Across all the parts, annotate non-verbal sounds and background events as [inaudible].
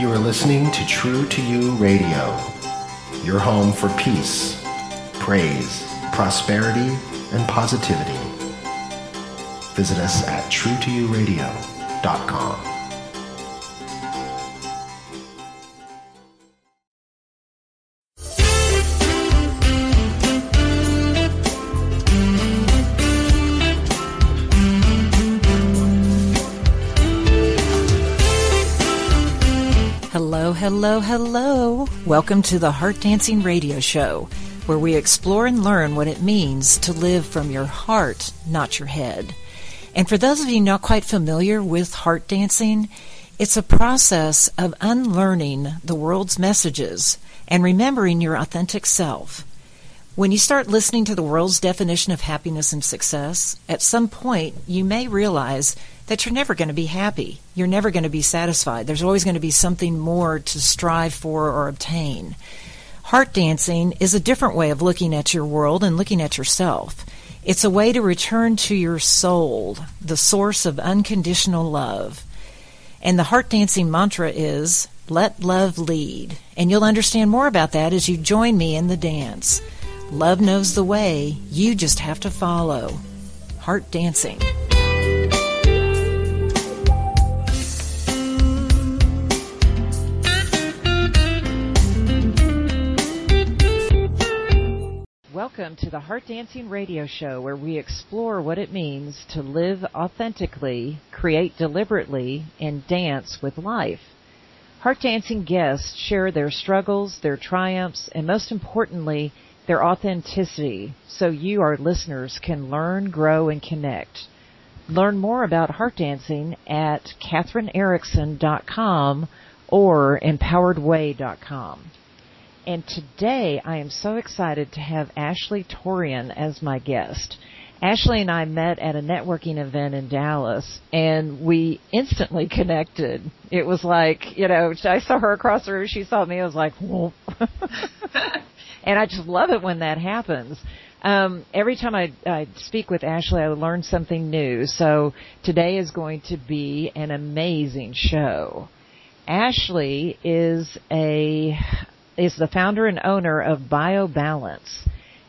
You are listening to True to You Radio, your home for peace, praise, prosperity, and positivity. Visit us at truetoyouradio.com. Hello, hello. Welcome to the Heart Dancing Radio Show, where we explore and learn what it means to live from your heart, not your head. And for those of you not quite familiar with heart dancing, it's a process of unlearning the world's messages and remembering your authentic self. When you start listening to the world's definition of happiness and success, at some point you may realize that you're never going to be happy. You're never going to be satisfied. There's always going to be something more to strive for or obtain. Heart dancing is a different way of looking at your world and looking at yourself. It's a way to return to your soul, the source of unconditional love. And the heart dancing mantra is let love lead. And you'll understand more about that as you join me in the dance. Love knows the way, you just have to follow. Heart dancing. Welcome to the Heart Dancing Radio Show, where we explore what it means to live authentically, create deliberately, and dance with life. Heart Dancing guests share their struggles, their triumphs, and most importantly, their authenticity, so you, our listeners, can learn, grow, and connect. Learn more about heart dancing at KatherineErickson.com or EmpoweredWay.com. And today I am so excited to have Ashly Torian as my guest. Ashly and I met at a networking event in Dallas and we instantly [laughs] connected. It was like, you know, I saw her across the room, she saw me, I was like, whoa. [laughs] and I just love it when that happens. Um, every time I, I speak with Ashly, I learn something new. So today is going to be an amazing show. Ashly is a is the founder and owner of BioBalance.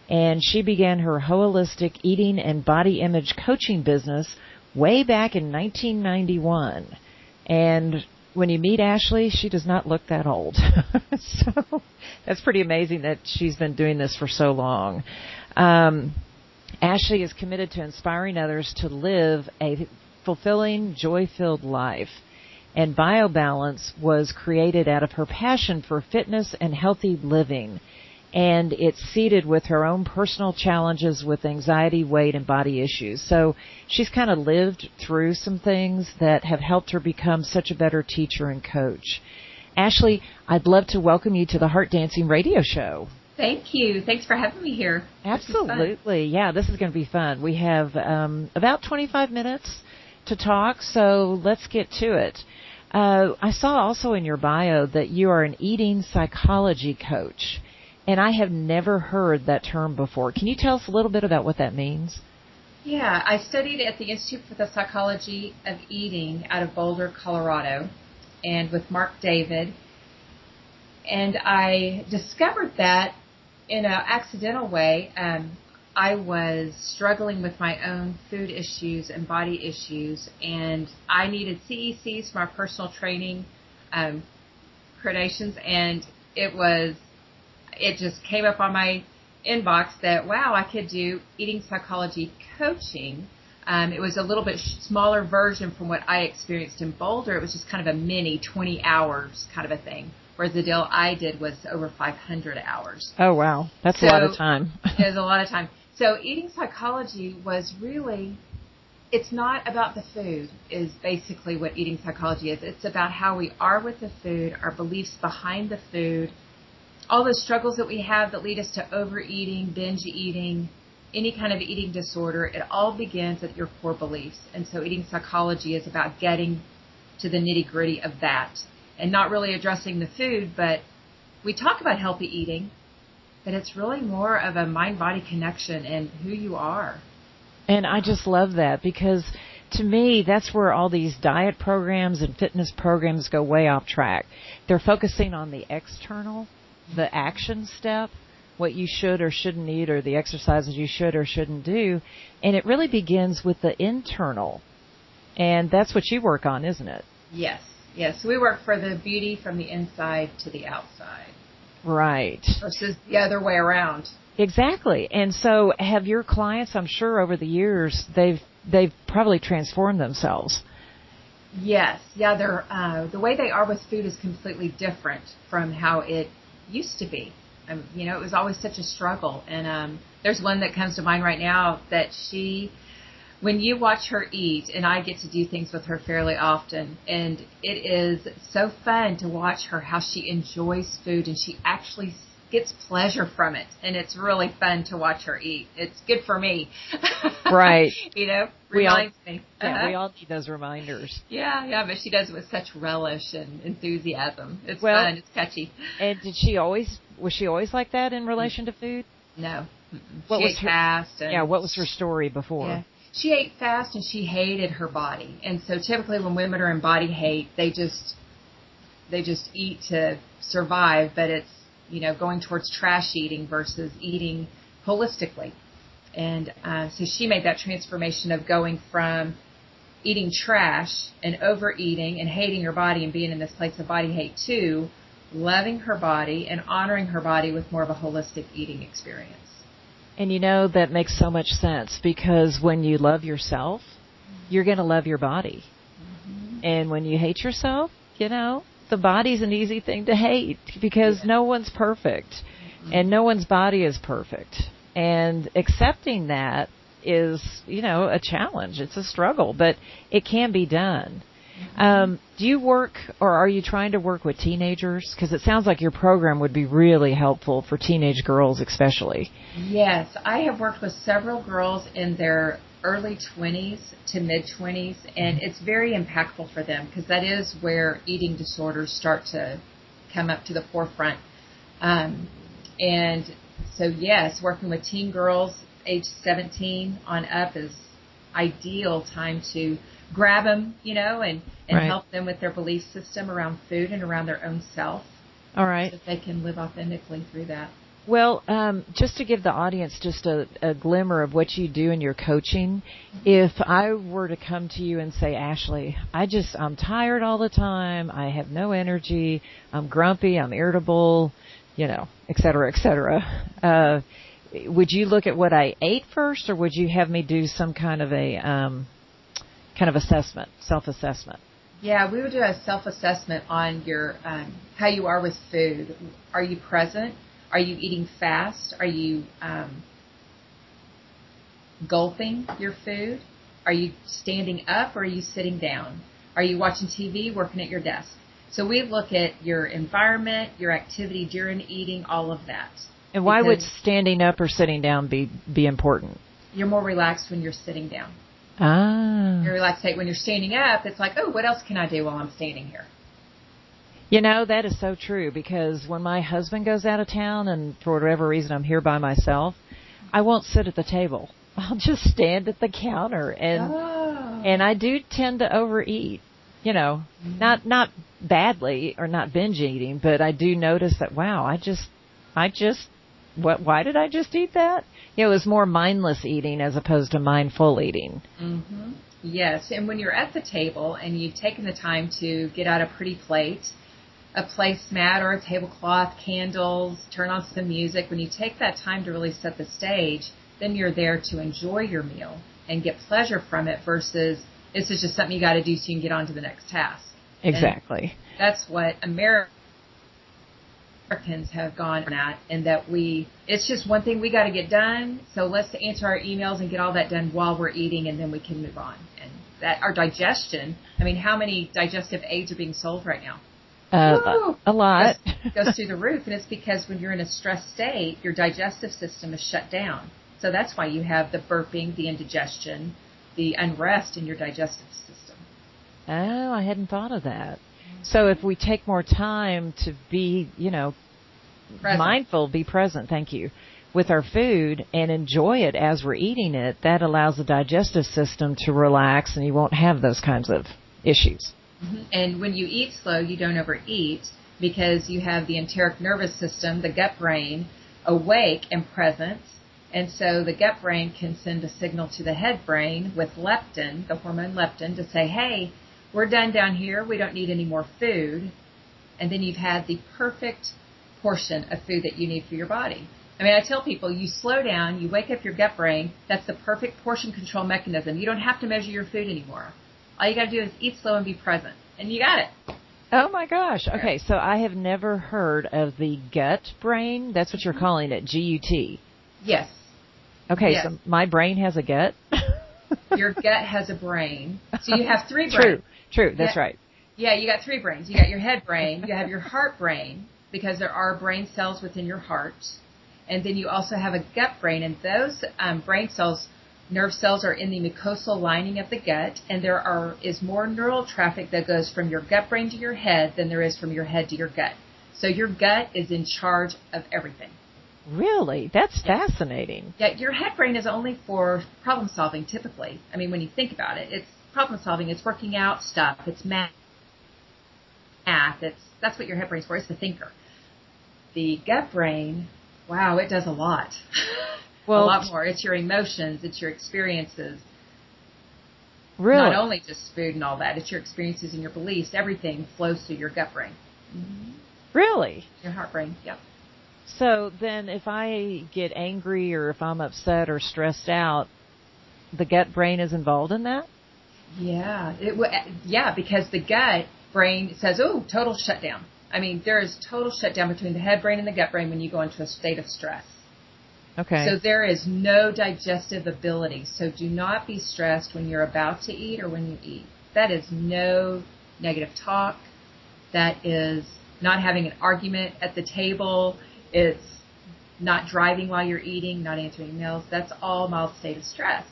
And she began her holistic eating and body image coaching business way back in 1991. And when you meet Ashly, she does not look that old. [laughs] so that's pretty amazing that she's been doing this for so long. Um, Ashly is committed to inspiring others to live a fulfilling, joy-filled life and BioBalance was created out of her passion for fitness and healthy living. And it's seated with her own personal challenges with anxiety, weight, and body issues. So she's kind of lived through some things that have helped her become such a better teacher and coach. Ashly, I'd love to welcome you to the Heart Dancing Radio Show. Thank you. Thanks for having me here. Absolutely. This yeah, this is going to be fun. We have um, about 25 minutes to talk, so let's get to it. Uh, I saw also in your bio that you are an eating psychology coach, and I have never heard that term before. Can you tell us a little bit about what that means? Yeah, I studied at the Institute for the Psychology of Eating out of Boulder, Colorado, and with Marc David. And I discovered that in an accidental way. Um, I was struggling with my own food issues and body issues, and I needed CECs for my personal training um, gradations, and it was it just came up on my inbox that wow, I could do eating psychology coaching. Um, it was a little bit smaller version from what I experienced in Boulder. It was just kind of a mini 20 hours kind of a thing. Whereas the deal I did was over 500 hours. Oh wow, that's so, a lot of time. [laughs] it was a lot of time. So eating psychology was really it's not about the food is basically what eating psychology is. It's about how we are with the food, our beliefs behind the food, all the struggles that we have that lead us to overeating, binge eating, any kind of eating disorder. It all begins at your core beliefs. And so eating psychology is about getting to the nitty gritty of that and not really addressing the food, but we talk about healthy eating, but it's really more of a mind body connection and who you are. And I just love that because to me, that's where all these diet programs and fitness programs go way off track. They're focusing on the external, the action step, what you should or shouldn't eat or the exercises you should or shouldn't do. And it really begins with the internal. And that's what you work on, isn't it? Yes. Yes. We work for the beauty from the inside to the outside. Right. Versus the other way around. Exactly. And so have your clients, I'm sure over the years, they've they've probably transformed themselves. Yes, yeah, they're uh, the way they are with food is completely different from how it used to be. Um, you know, it was always such a struggle. And um, there's one that comes to mind right now that she, when you watch her eat, and I get to do things with her fairly often, and it is so fun to watch her how she enjoys food and she actually gets pleasure from it, and it's really fun to watch her eat. It's good for me. [laughs] Right. you know, We all- reminds me. Yeah, Uh-huh. we all need those reminders. Yeah, yeah, but she does it with such relish and enthusiasm. It's Well- fun. It's catchy. And did she always was she always like that in relation to food? No. What she was her- fast. And Yeah, what was her story before? Yeah. She ate fast and she hated her body. And so typically when women are in body hate, they just they just eat to survive, but it's, you know, going towards trash eating versus eating holistically. And uh, so she made that transformation of going from eating trash and overeating and hating her body and being in this place of body hate to loving her body and honoring her body with more of a holistic eating experience. And you know that makes so much sense because when you love yourself, you're going to love your body. Mm-hmm. And when you hate yourself, you know, the body's an easy thing to hate because no one's perfect mm-hmm. and no one's body is perfect. And accepting that is, you know, a challenge. It's a struggle, but it can be done. Um, do you work or are you trying to work with teenagers? Because it sounds like your program would be really helpful for teenage girls, especially. Yes, I have worked with several girls in their early 20s to mid 20s, and it's very impactful for them because that is where eating disorders start to come up to the forefront. Um, and so, yes, working with teen girls age 17 on up is ideal time to grab them, you know, and, and Right. help them with their belief system around food and around their own self All right. so they can live authentically through that. Well, um, just to give the audience just a, a glimmer of what you do in your coaching, if I were to come to you and say, Ashly, I just, I'm tired all the time. I have no energy. I'm grumpy. I'm irritable, you know, et cetera, et cetera. Uh, would you look at what I ate first or would you have me do some kind of a, um, kind of assessment, self-assessment? Yeah, we would do a self-assessment on your um, how you are with food. Are you present? Are you eating fast? Are you um, gulping your food? Are you standing up or are you sitting down? Are you watching TV, working at your desk? So we look at your environment, your activity during eating, all of that. And why would standing up or sitting down be, be important? you're more relaxed when you're sitting down? Ah. You're relaxed when you're standing up. It's like, oh, what else can I do while I'm standing here? You know, that is so true because when my husband goes out of town and for whatever reason I'm here by myself, I won't sit at the table. [laughs] I'll just stand at the counter and oh. and I do tend to overeat. You know, not not badly or not binge eating, but I do notice that wow, I just I just what why did I just eat that? You know, it was more mindless eating as opposed to mindful eating. hmm Yes, and when you're at the table and you've taken the time to get out a pretty plate, a placemat or a tablecloth, candles, turn on some music, when you take that time to really set the stage, then you're there to enjoy your meal and get pleasure from it versus this is just something you got to do so you can get on to the next task. And Exactly. that's what Americans have gone at, and that we, it's just one thing we got to get done. So let's answer our emails and get all that done while we're eating, and then we can move on. And that our digestion. I mean, how many digestive aids are being sold right now? Uh, a lot. Goes, goes through the roof, and it's because when you're in a stressed state, your digestive system is shut down. So that's why you have the burping, the indigestion, the unrest in your digestive system. Oh, I hadn't thought of that. So if we take more time to be, you know, Present. mindful, be present, thank you. with our food and enjoy it as we're eating it, that allows the digestive system to relax and you won't have those kinds of issues. Mm-hmm. And when you eat slow, you don't overeat because you have the enteric nervous system, the gut brain, awake and present. And so the gut brain can send a signal to the head brain with leptin, the hormone leptin, to say, hey, we're done down here. We don't need any more food. And then you've had the perfect portion of food that you need for your body. I mean, I tell people you slow down, you wake up your gut brain. That's the perfect portion control mechanism. You don't have to measure your food anymore. All you got to do is eat slow and be present, and you got it. Oh my gosh. Okay, so I have never heard of the gut brain. That's what you're mm-hmm. calling it, G U T. Yes. Okay, Yes. so my brain has a gut. [laughs] Your gut has a brain. So you have three [laughs] brains. True. True. That's Yeah. right. Yeah, you got three brains. You got your head brain, you have your heart brain, because there are brain cells within your heart. And then you also have a gut brain, and those um, brain cells, nerve cells, are in the mucosal lining of the gut, and there are is more neural traffic that goes from your gut brain to your head than there is from your head to your gut. So your gut is in charge of everything. Really? That's fascinating. Yeah, your head brain is only for problem solving typically. I mean, when you think about it, it's problem solving, it's working out stuff, it's math, math, it's that's what your head brain's for, it's the thinker. The gut brain, wow, it does a lot. [laughs] Well, a lot more. It's your emotions, it's your experiences. Really? Not only just food and all that, it's your experiences and your beliefs. Everything flows through your gut brain. Really? Your heart brain, yep. So then if I get angry or if I'm upset or stressed out, the gut brain is involved in that? Yeah, it w- yeah, because the gut brain says, "Oh, total shutdown." I mean, there is total shutdown between the head brain and the gut brain when you go into a state of stress. Okay. So there is no digestive ability. So do not be stressed when you're about to eat or when you eat. That is no negative talk. That is not having an argument at the table. It's not driving while you're eating, not answering emails. That's all mild state of stress.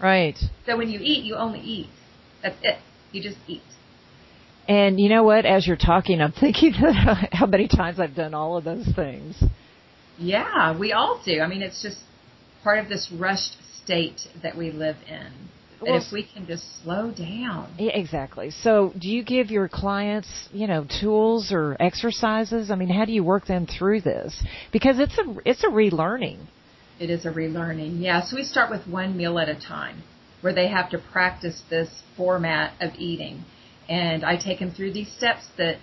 right. So when you eat, you only eat. That's it. You just eat. And you know what? As you're talking, I'm thinking [laughs] how many times I've done all of those things. Yeah, we all do. I mean, it's just part of this rushed state that we live in. Well, if we can just slow down. Yeah, exactly. So, do you give your clients, you know, tools or exercises? I mean, how do you work them through this? Because it's a it's a relearning. It is a relearning. Yeah, so we start with one meal at a time where they have to practice this format of eating. And I take them through these steps that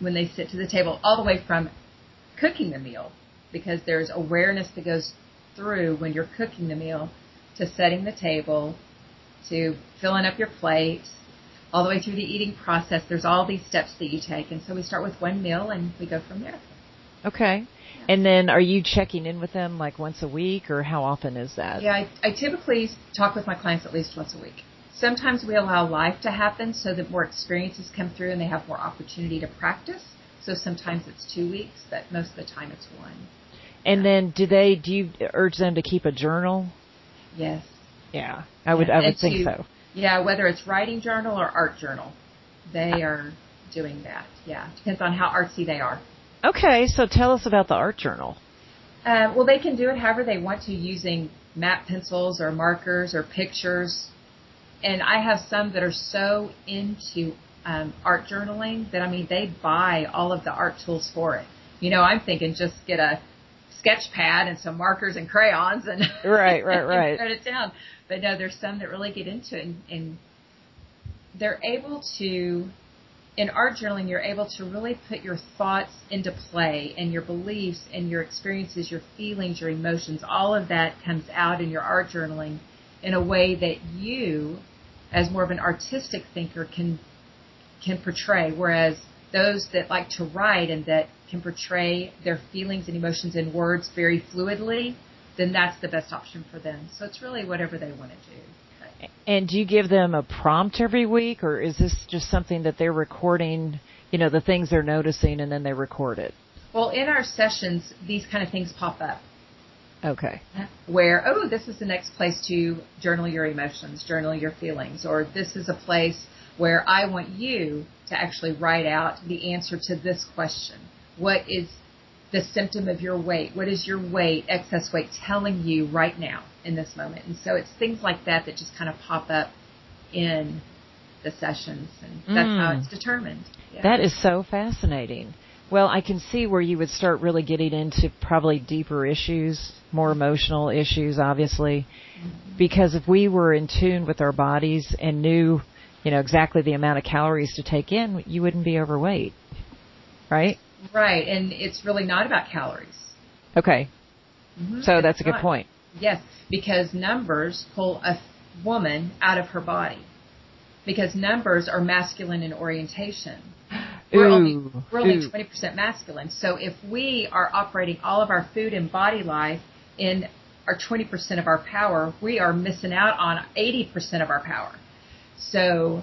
when they sit to the table, all the way from cooking the meal, because there's awareness that goes through when you're cooking the meal to setting the table, to filling up your plate, all the way through the eating process. There's all these steps that you take. And so we start with one meal and we go from there. Okay. And then, are you checking in with them like once a week, or how often is that? Yeah, I, I typically talk with my clients at least once a week. Sometimes we allow life to happen so that more experiences come through and they have more opportunity to practice. So sometimes it's two weeks, but most of the time it's one. And then, do they do you urge them to keep a journal? Yes. Yeah, I would I would think to- so. Yeah, whether it's writing journal or art journal, they are doing that. Yeah, depends on how artsy they are. Okay, so tell us about the art journal. Uh, well, they can do it however they want to using map pencils or markers or pictures. And I have some that are so into um, art journaling that I mean they buy all of the art tools for it. You know, I'm thinking just get a sketch pad and some markers and crayons and Right, right, [laughs] right. and write it down. But no, there's some that really get into it and, and they're able to in art journaling, you're able to really put your thoughts into play and your beliefs and your experiences, your feelings, your emotions, all of that comes out in your art journaling in a way that you, as more of an artistic thinker, can can portray. Whereas those that like to write and that can portray their feelings and emotions in words very fluidly, then that's the best option for them. So it's really whatever they want to do. And do you give them a prompt every week, or is this just something that they're recording? You know, the things they're noticing, and then they record it. Well, in our sessions, these kind of things pop up. Okay. where, oh, this is the next place to journal your emotions, journal your feelings, or this is a place where I want you to actually write out the answer to this question. What is the symptom of your weight? What is your weight, excess weight, telling you right now in this moment? And so it's things like that that just kind of pop up in the sessions, and that's mm. how it's determined. Yeah. That is so fascinating. Well, I can see where you would start really getting into probably deeper issues, more emotional issues, obviously, mm-hmm. because if we were in tune with our bodies and knew, you know, exactly the amount of calories to take in, you wouldn't be overweight, right? Right, and it's really not about calories. Okay. Mm-hmm. So that's a good point. Yes, because numbers pull a woman out of her body. Because numbers are masculine in orientation. We're Ooh. only, we're only 20% masculine. So if we are operating all of our food and body life in our 20% of our power, we are missing out on 80% of our power. So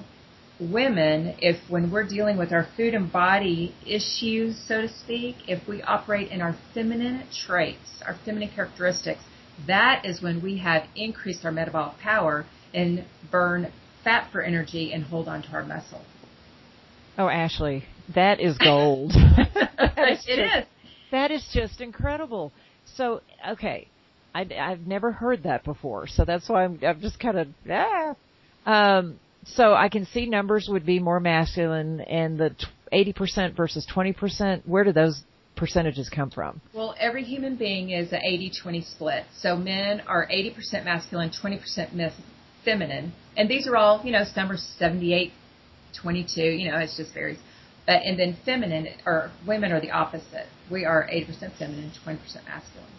women, if when we're dealing with our food and body issues, so to speak, if we operate in our feminine traits, our feminine characteristics, that is when we have increased our metabolic power and burn fat for energy and hold on to our muscle. Oh, Ashly, that is [laughs] gold. it just, is. That is just incredible. So, okay, I, have never heard that before, so that's why I'm, I'm just kind of ah. Um, so I can see numbers would be more masculine, and the eighty percent versus twenty percent. Where do those percentages come from? Well, every human being is an 80-20 split. So men are 80% masculine, 20% feminine, and these are all you know numbers 78, 22. You know, it just varies. But and then feminine or women are the opposite. We are 80% feminine, 20% masculine.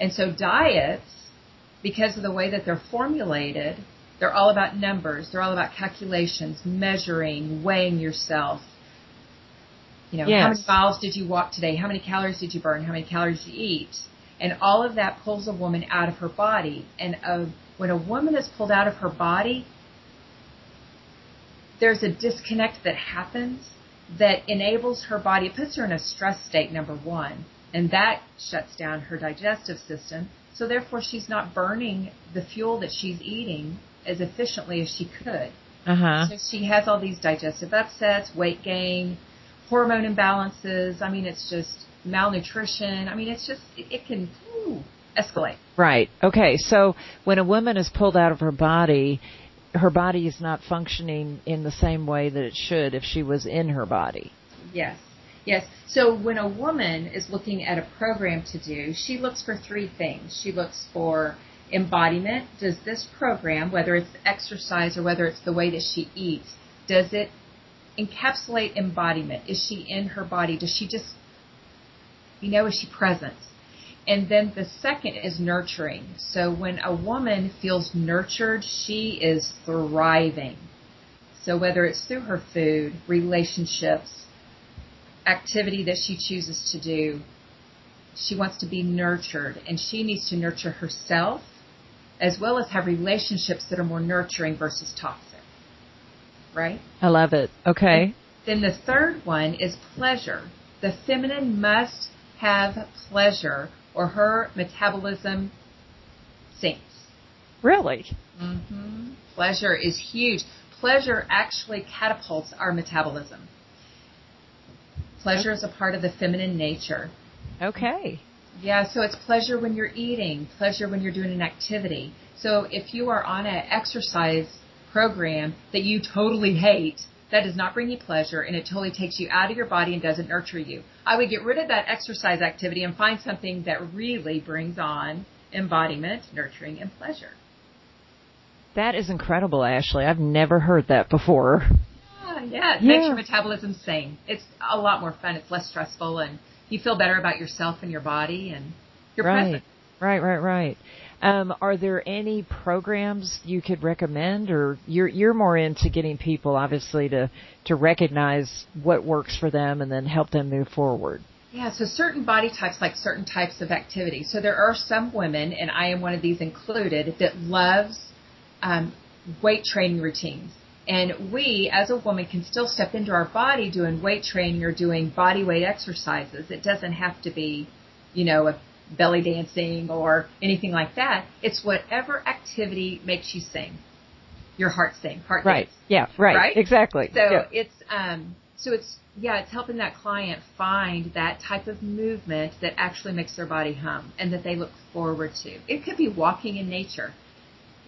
And so diets, because of the way that they're formulated, they're all about numbers. They're all about calculations, measuring, weighing yourself. You know, yes. how many miles did you walk today? How many calories did you burn? How many calories did you eat? And all of that pulls a woman out of her body. And uh, when a woman is pulled out of her body, there's a disconnect that happens that enables her body, it puts her in a stress state, number one, and that shuts down her digestive system. So therefore, she's not burning the fuel that she's eating as efficiently as she could. Uh-huh. So she has all these digestive upsets, weight gain, hormone imbalances. I mean, it's just malnutrition. I mean, it's just, it, it can ooh, escalate. Right. Okay. So when a woman is pulled out of her body, her body is not functioning in the same way that it should if she was in her body. Yes. Yes. So when a woman is looking at a program to do, she looks for three things. She looks for embodiment. Does this program, whether it's exercise or whether it's the way that she eats, does it encapsulate embodiment? Is she in her body? Does she just, you know, is she present? And then the second is nurturing. So when a woman feels nurtured, she is thriving. So whether it's through her food, relationships, activity that she chooses to do, she wants to be nurtured and she needs to nurture herself as well as have relationships that are more nurturing versus toxic. Right? I love it. Okay. Then the third one is pleasure. The feminine must have pleasure or her metabolism sinks. Really? Mm-hmm. Pleasure is huge. Pleasure actually catapults our metabolism. Pleasure is a part of the feminine nature. Okay. Yeah, so it's pleasure when you're eating, pleasure when you're doing an activity. So if you are on an exercise program that you totally hate, that does not bring you pleasure and it totally takes you out of your body and doesn't nurture you. I would get rid of that exercise activity and find something that really brings on embodiment, nurturing, and pleasure. That is incredible, Ashly. I've never heard that before. Yeah, yeah. It yeah. makes your metabolism sane. It's a lot more fun. It's less stressful and you feel better about yourself and your body and you're right. present. Right, right, right. Um, are there any programs you could recommend, or you're you're more into getting people obviously to to recognize what works for them and then help them move forward? Yeah, so certain body types like certain types of activity. So there are some women, and I am one of these included, that loves um, weight training routines. And we, as a woman, can still step into our body doing weight training or doing body weight exercises. It doesn't have to be, you know, a belly dancing or anything like that. It's whatever activity makes you sing. Your heart sing, heart right. dance. Yeah, right. Right? Exactly. So yeah. it's um So it's yeah, it's helping that client find that type of movement that actually makes their body hum and that they look forward to. It could be walking in nature,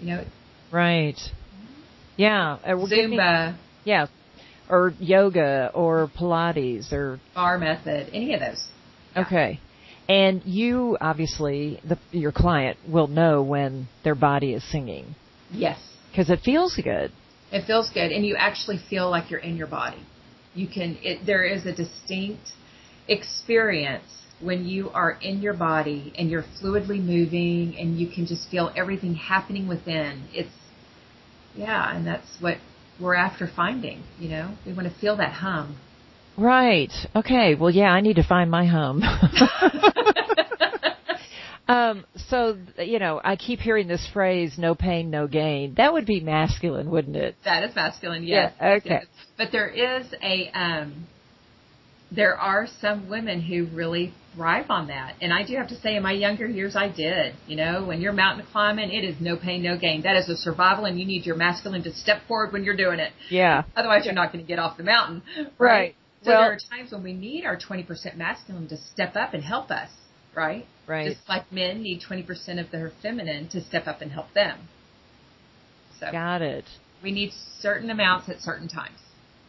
you know. Right. Yeah. Uh, well, give me- Zumba, yeah. Or yoga or Pilates or bar method, any of those. Yeah. okay. And you obviously the your client will know when their body is singing Yes. because it feels good. It feels good, and you actually feel like you're in your body. You can. It, there is a distinct experience when you are in your body and you're fluidly moving, and you can just feel everything happening within. It's yeah, and that's what we're after finding. You know, we want to feel that hum. Right. Okay. Well, yeah, I need to find my home. [laughs] um, so, you know, I keep hearing this phrase, no pain, no gain. That would be masculine, wouldn't it? That is masculine, yes. Yeah, okay. yes. But there is a um there are some women who really thrive on that. And I do have to say in my younger years I did. You know, when you're mountain climbing, it is no pain, no gain. That is a survival and you need your masculine to step forward when you're doing it. Yeah. Otherwise you're not going to get off the mountain. Right. Right. So Well- there are times when we need our 20% masculine to step up and help us, right? Right. Just like men need 20% of their feminine to step up and help them. So Got it. we need certain amounts at certain times.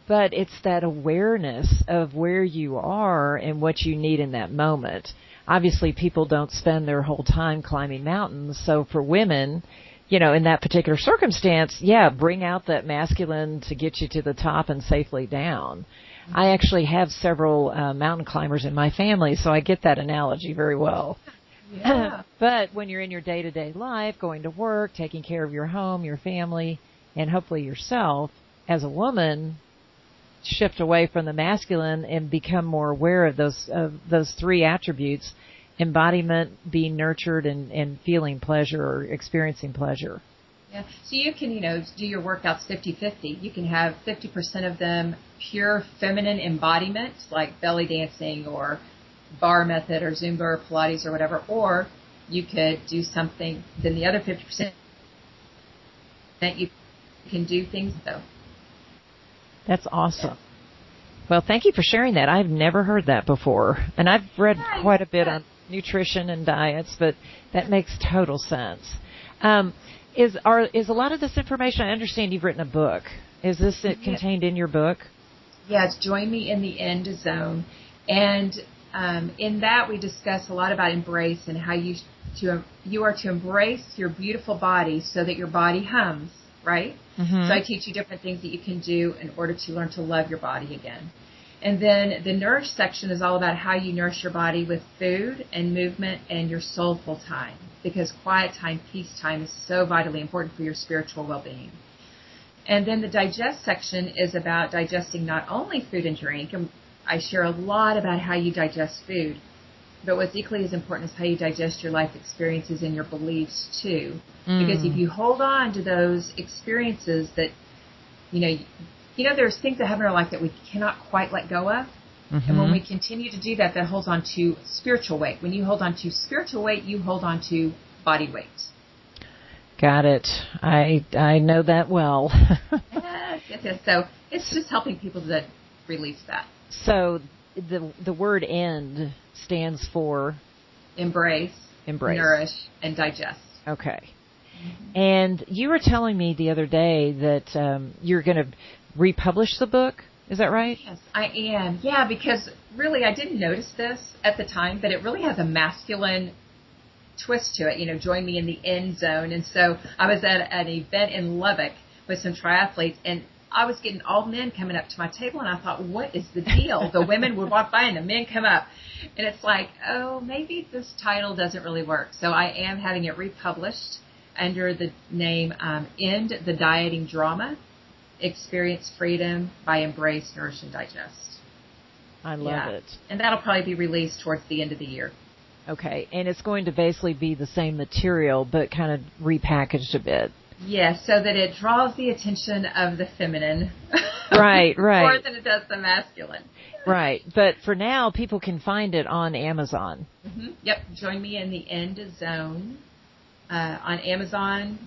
But it's that awareness of where you are and what you need in that moment. Obviously, people don't spend their whole time climbing mountains. So for women, you know, in that particular circumstance, yeah, bring out that masculine to get you to the top and safely down. I actually have several uh, mountain climbers in my family, so I get that analogy very well. Yeah. [laughs] but when you're in your day to day life, going to work, taking care of your home, your family, and hopefully yourself, as a woman, shift away from the masculine and become more aware of those of those three attributes embodiment being nurtured and, and feeling pleasure or experiencing pleasure yeah. So you can, you know, do your workouts 50-50. You can have 50% of them pure feminine embodiment, like belly dancing or bar method or Zumba or Pilates or whatever, or you could do something, then the other 50% that you can do things though. That's awesome. Well thank you for sharing that. I've never heard that before. And i've read quite a bit on nutrition and diets but that makes total sense. Um, is are is a lot of this information i understand you've written a book. Is this it contained in your book? Yes. Join Me in the End Zone. And um, in that, we discuss a lot about embrace and how you to you are to embrace your beautiful body so that your body hums, right? Mhm. So I teach you different things that you can do in order to learn to love your body again. And then the nourish section is all about how you nourish your body with food and movement and your soulful time. Because quiet time, peace time is so vitally important for your spiritual well-being. And then the digest section is about digesting not only food and drink, and I share a lot about how you digest food, but what's equally as important is how you digest your life experiences and your beliefs too. Because if you hold on to those experiences that, you know, you know, there's things that happen in our life that we cannot quite let go of. And when Mhm. we continue to do that, that holds on to spiritual weight. When you hold on to spiritual weight, you hold on to body weight. got it i i know that well [laughs] yes, yes, yes. So it's just helping people to release that. so the the word end stands for Embrace, embrace nourish, and digest. Okay. And you were telling me the other day that um, you're going to republish the book. Is that right? Yes, I am. Yeah, because really I didn't notice this at the time, but it really has a masculine twist to it. You know, join me in the end zone. And so I was at an event in Lubbock with some triathletes and I was getting all men coming up to my table and I thought, what is the deal? the women would walk by and the men come up. And it's like, oh, maybe this title doesn't really work. So I am having it republished under the name um, End the Dieting Drama Experience Freedom by Embrace, Nourish, and Digest. I love Yeah. it. And that'll probably be released towards the end of the year. Okay. And it's going to basically be the same material, but kind of repackaged a bit. Yes, so that it draws the attention of the feminine. [laughs] Right, right. More than it does the masculine. Right. But for now, people can find it on Amazon. hmm Yep, join me in the end zone uh, on Amazon.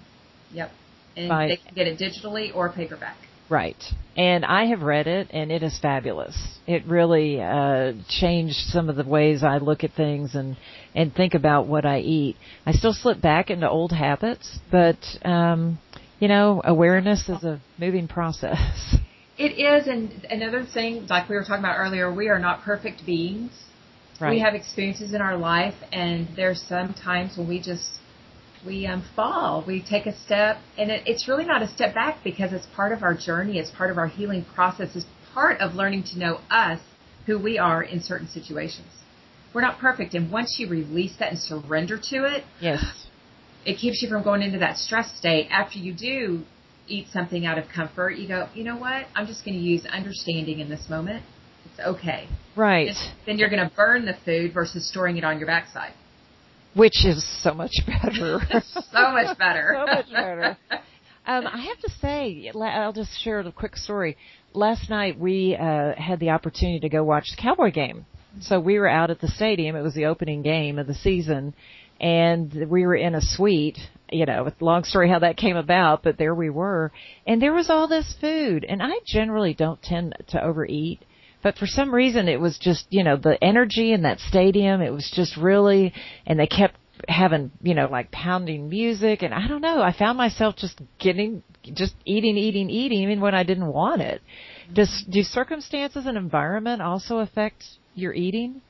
Yep, and By- they can get it digitally or paperback. Right. And I have read it and it is fabulous. It really uh changed some of the ways I look at things and and think about what I eat. I still slip back into old habits, but um you know, awareness is a moving process. It is and another thing like we were talking about earlier, we are not perfect beings. Right. We have experiences in our life and there's some times when we just we um, fall, we take a step, and it, it's really not a step back because it's part of our journey, it's part of our healing process, it's part of learning to know us, who we are in certain situations. We're not perfect, and once you release that and surrender to it, yes, it keeps you from going into that stress state. After you do eat something out of comfort, you go, you know what? I'm just going to use understanding in this moment. It's okay. Right. Then you're going to burn the food versus storing it on your backside which is so much better. [laughs] so much better. [laughs] so much better. Um, I have to say, I'll just share a quick story. Last night we uh, had the opportunity to go watch the Cowboy game. So we were out at the stadium. It was the opening game of the season, and we were in a suite. You know, long story how that came about, but there we were, and there was all this food. And I generally don't tend to overeat but for some reason it was just, you know, the energy in that stadium, it was just really, and they kept having, you know, like pounding music and I don't know, I found myself just getting, just eating, eating, eating even when I didn't want it. Does, do circumstances and environment also affect your eating?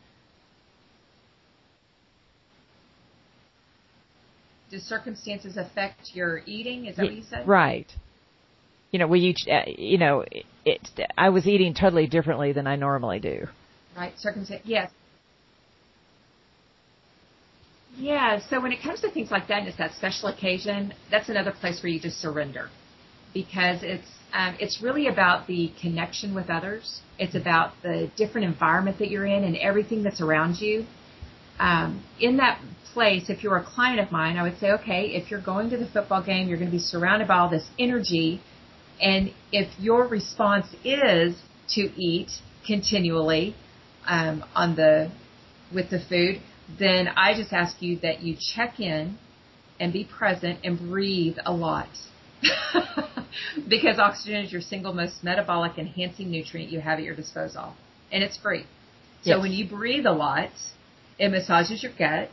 Do circumstances affect your eating? Is that what you said? Right you know, we each, uh, you know, it, it, I was eating totally differently than I normally do. Right, circumstance, yes. Yeah, so when it comes to things like that, and it's that special occasion, that's another place where you just surrender, because it's um, it's really about the connection with others. It's about the different environment that you're in and everything that's around you. Um, in that place, if you're a client of mine, I would say, okay, if you're going to the football game, you're going to be surrounded by all this energy and if your response is to eat continually um, on the with the food, then I just ask you that you check in and be present and breathe a lot. [laughs] because oxygen is your single most metabolic enhancing nutrient you have at your disposal. And it's free. So yes. when you breathe a lot, it massages your gut.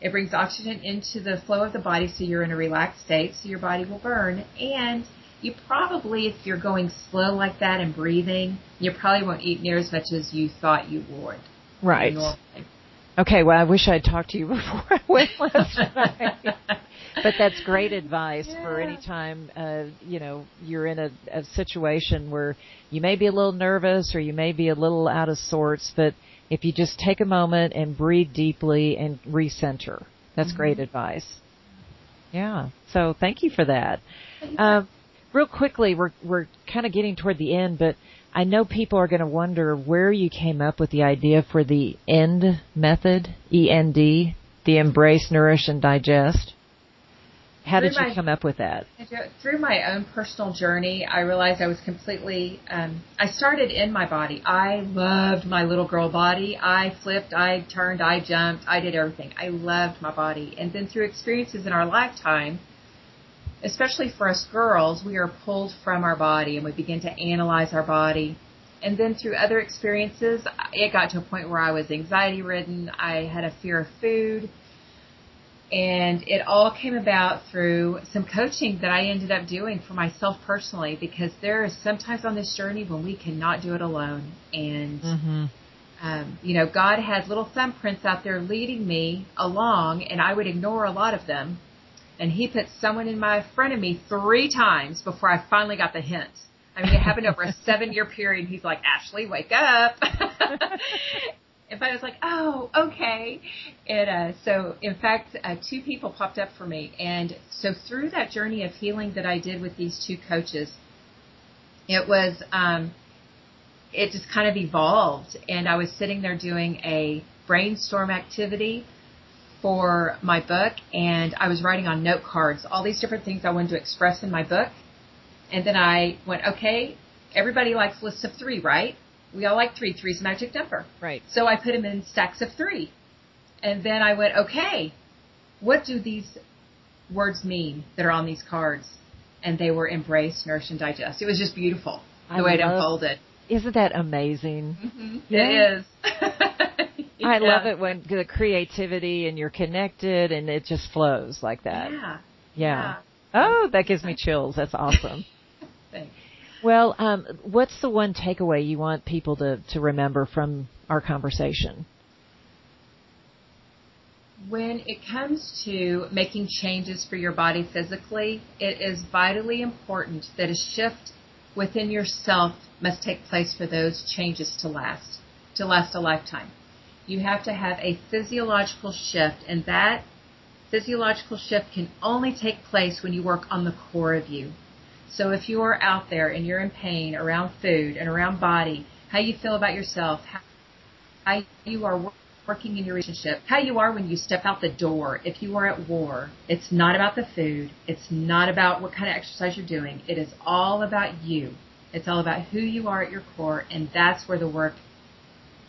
It brings oxygen into the flow of the body so you're in a relaxed state so your body will burn. And you probably, if you're going slow like that and breathing, you probably won't eat near as much as you thought you would. Right. Okay, well, I wish I'd talked to you [laughs] before I went last night. [laughs] but that's great advice yeah. for any time, uh, you know, you're in a, a situation where you may be a little nervous or you may be a little out of sorts, but if you just take a moment and breathe deeply and recenter, that's mm-hmm. great advice. Yeah. So thank you for that. Um, real quickly, we're we're kind of getting toward the end, but I know people are going to wonder where you came up with the idea for the END method, E N D, the embrace, nourish, and digest. How through did you my, come up with that? Through my own personal journey, I realized I was completely. Um, I started in my body. I loved my little girl body. I flipped, I turned, I jumped, I did everything. I loved my body, and then through experiences in our lifetime especially for us girls, we are pulled from our body and we begin to analyze our body. And then through other experiences, it got to a point where I was anxiety ridden. I had a fear of food. And it all came about through some coaching that I ended up doing for myself personally because there is sometimes on this journey when we cannot do it alone. And, mm-hmm. um, you know, God has little thumbprints out there leading me along and I would ignore a lot of them and he put someone in my front of me three times before I finally got the hint. I mean, it happened over a [laughs] seven year period. He's like, Ashly, wake up. [laughs] if I was like, oh, okay. And uh, so, in fact, uh, two people popped up for me. And so, through that journey of healing that I did with these two coaches, it was, um, it just kind of evolved. And I was sitting there doing a brainstorm activity for my book and I was writing on note cards all these different things I wanted to express in my book. And then I went, okay, everybody likes lists of three, right? We all like three. Three's a magic number. Right. So I put them in stacks of three. And then I went, okay, what do these words mean that are on these cards? and they were embrace, nourish, and digest. It was just beautiful the I way it unfolded. Isn't that amazing? hmm Yeah. It is. [laughs] I love it when the creativity and you're connected and it just flows like that. Yeah. Yeah. Oh, that gives me chills. That's awesome. [laughs] Thanks. Well, um, what's the one takeaway you want people to, to remember from our conversation? When it comes to making changes for your body physically, it is vitally important that a shift within yourself must take place for those changes to last, to last a lifetime. You have to have a physiological shift, and that physiological shift can only take place when you work on the core of you. So if you are out there and you're in pain around food and around body, how you feel about yourself, how you are working in your relationship, how you are when you step out the door, if you are at war, it's not about the food, it's not about what kind of exercise you're doing. It is all about you. It's all about who you are at your core, and that's where the work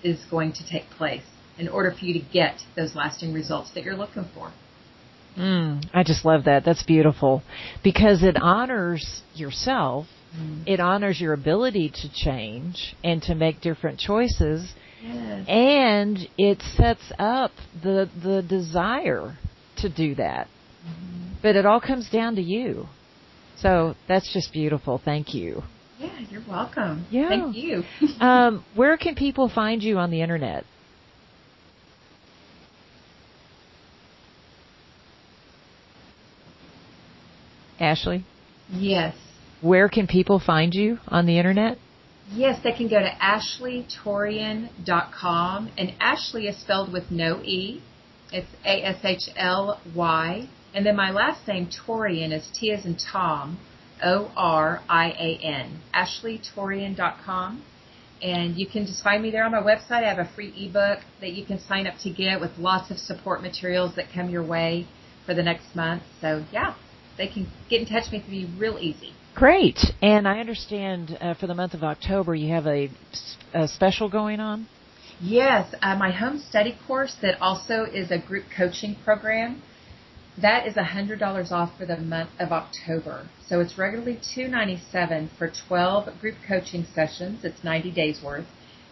is going to take place in order for you to get those lasting results that you're looking for. Mm, I just love that. That's beautiful because it honors yourself. It honors your ability to change and to make different choices Yes. and it sets up the the desire to do that. But it all comes down to you. So that's just beautiful. Thank you. Yeah, you're welcome. Yeah. Thank you. [laughs] Um, where can people find you on the internet? Ashly, yes. where can people find you on the internet? Yes, they can go to ashlytorian.com, and Ashly is spelled with no E. It's A S H L Y. And then my last name, Torian, is T as in Tom, O R I A N. AshlyTorian.com. And you can just find me there on my website. I have a free ebook that you can sign up to get with lots of support materials that come your way for the next month. So, yeah, they can get in touch with me real easy. Great. And I understand uh, for the month of October you have a, a special going on. Yes, uh, my home study course that also is a group coaching program. That is $100 off for the month of October. So it's regularly 297 for 12 group coaching sessions. It's 90 days worth.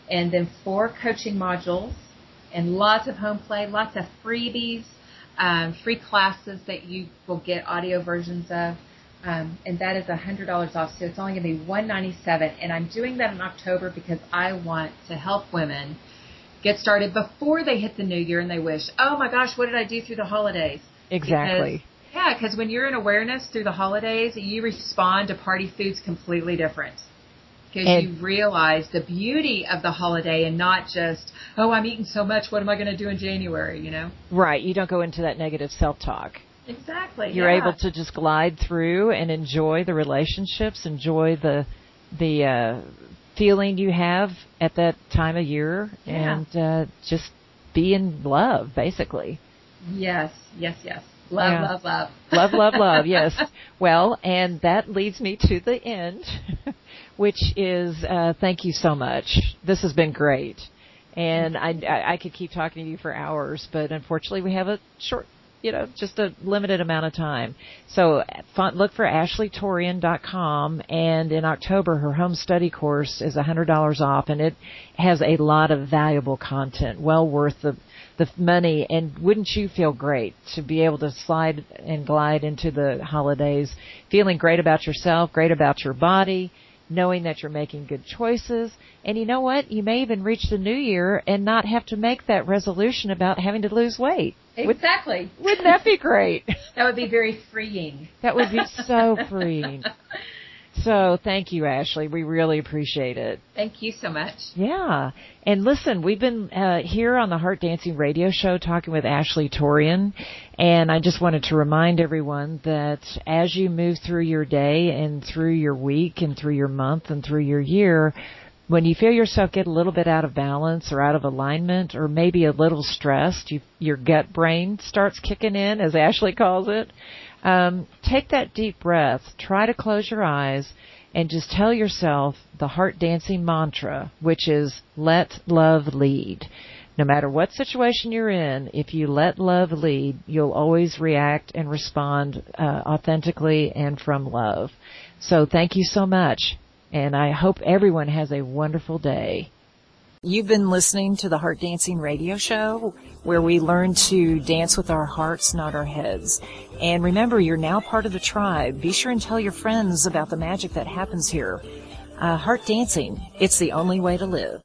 And then four coaching modules and lots of home play, lots of freebies, um, free classes that you will get audio versions of. Um, and that is $100 off. So it's only going to be 197. And I'm doing that in October because I want to help women get started before they hit the new year and they wish, oh my gosh, what did I do through the holidays? Exactly. Because, yeah, because when you're in awareness through the holidays, you respond to party foods completely different. Because you realize the beauty of the holiday and not just, oh, I'm eating so much, what am I going to do in January, you know? Right. You don't go into that negative self-talk. Exactly. You're yeah. able to just glide through and enjoy the relationships, enjoy the the uh, feeling you have at that time of year, Yeah. and uh, just be in love, basically. Yes, yes, yes. Love, Yeah. love, love. Love, love, love. [laughs] Yes. Well, and that leads me to the end, [laughs] which is uh, thank you so much. This has been great, and I, I could keep talking to you for hours, but unfortunately we have a short. You know, just a limited amount of time. So look for ashlytorian.com and in October her home study course is $100 off and it has a lot of valuable content, well worth the the money and wouldn't you feel great to be able to slide and glide into the holidays feeling great about yourself, great about your body, knowing that you're making good choices. And you know what? You may even reach the new year and not have to make that resolution about having to lose weight. Exactly. Wouldn't that be great? [laughs] That would be very freeing. That would be so freeing. [laughs] So thank you, Ashly. We really appreciate it. Thank you so much. Yeah. And listen, we've been uh, here on the Heart Dancing radio show talking with Ashly Torian. And I just wanted to remind everyone that as you move through your day and through your week and through your month and through your year, when you feel yourself get a little bit out of balance or out of alignment or maybe a little stressed, you, your gut brain starts kicking in, as Ashly calls it. Um, take that deep breath. Try to close your eyes and just tell yourself the heart dancing mantra, which is let love lead. No matter what situation you're in, if you let love lead, you'll always react and respond uh, authentically and from love. So thank you so much, and I hope everyone has a wonderful day. You've been listening to the Heart Dancing Radio Show, where we learn to dance with our hearts, not our heads. And remember, you're now part of the tribe. Be sure and tell your friends about the magic that happens here. Uh, heart dancing, it's the only way to live.